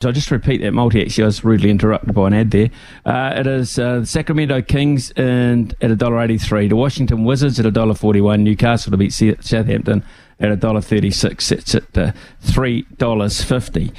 So I'll just repeat that multi. Actually, I was rudely interrupted by an ad there. Uh, it is uh, Sacramento Kings and at $1.83. The Washington Wizards at $1.41. Newcastle to beat Southampton at $1.36. It's at uh, $3.50.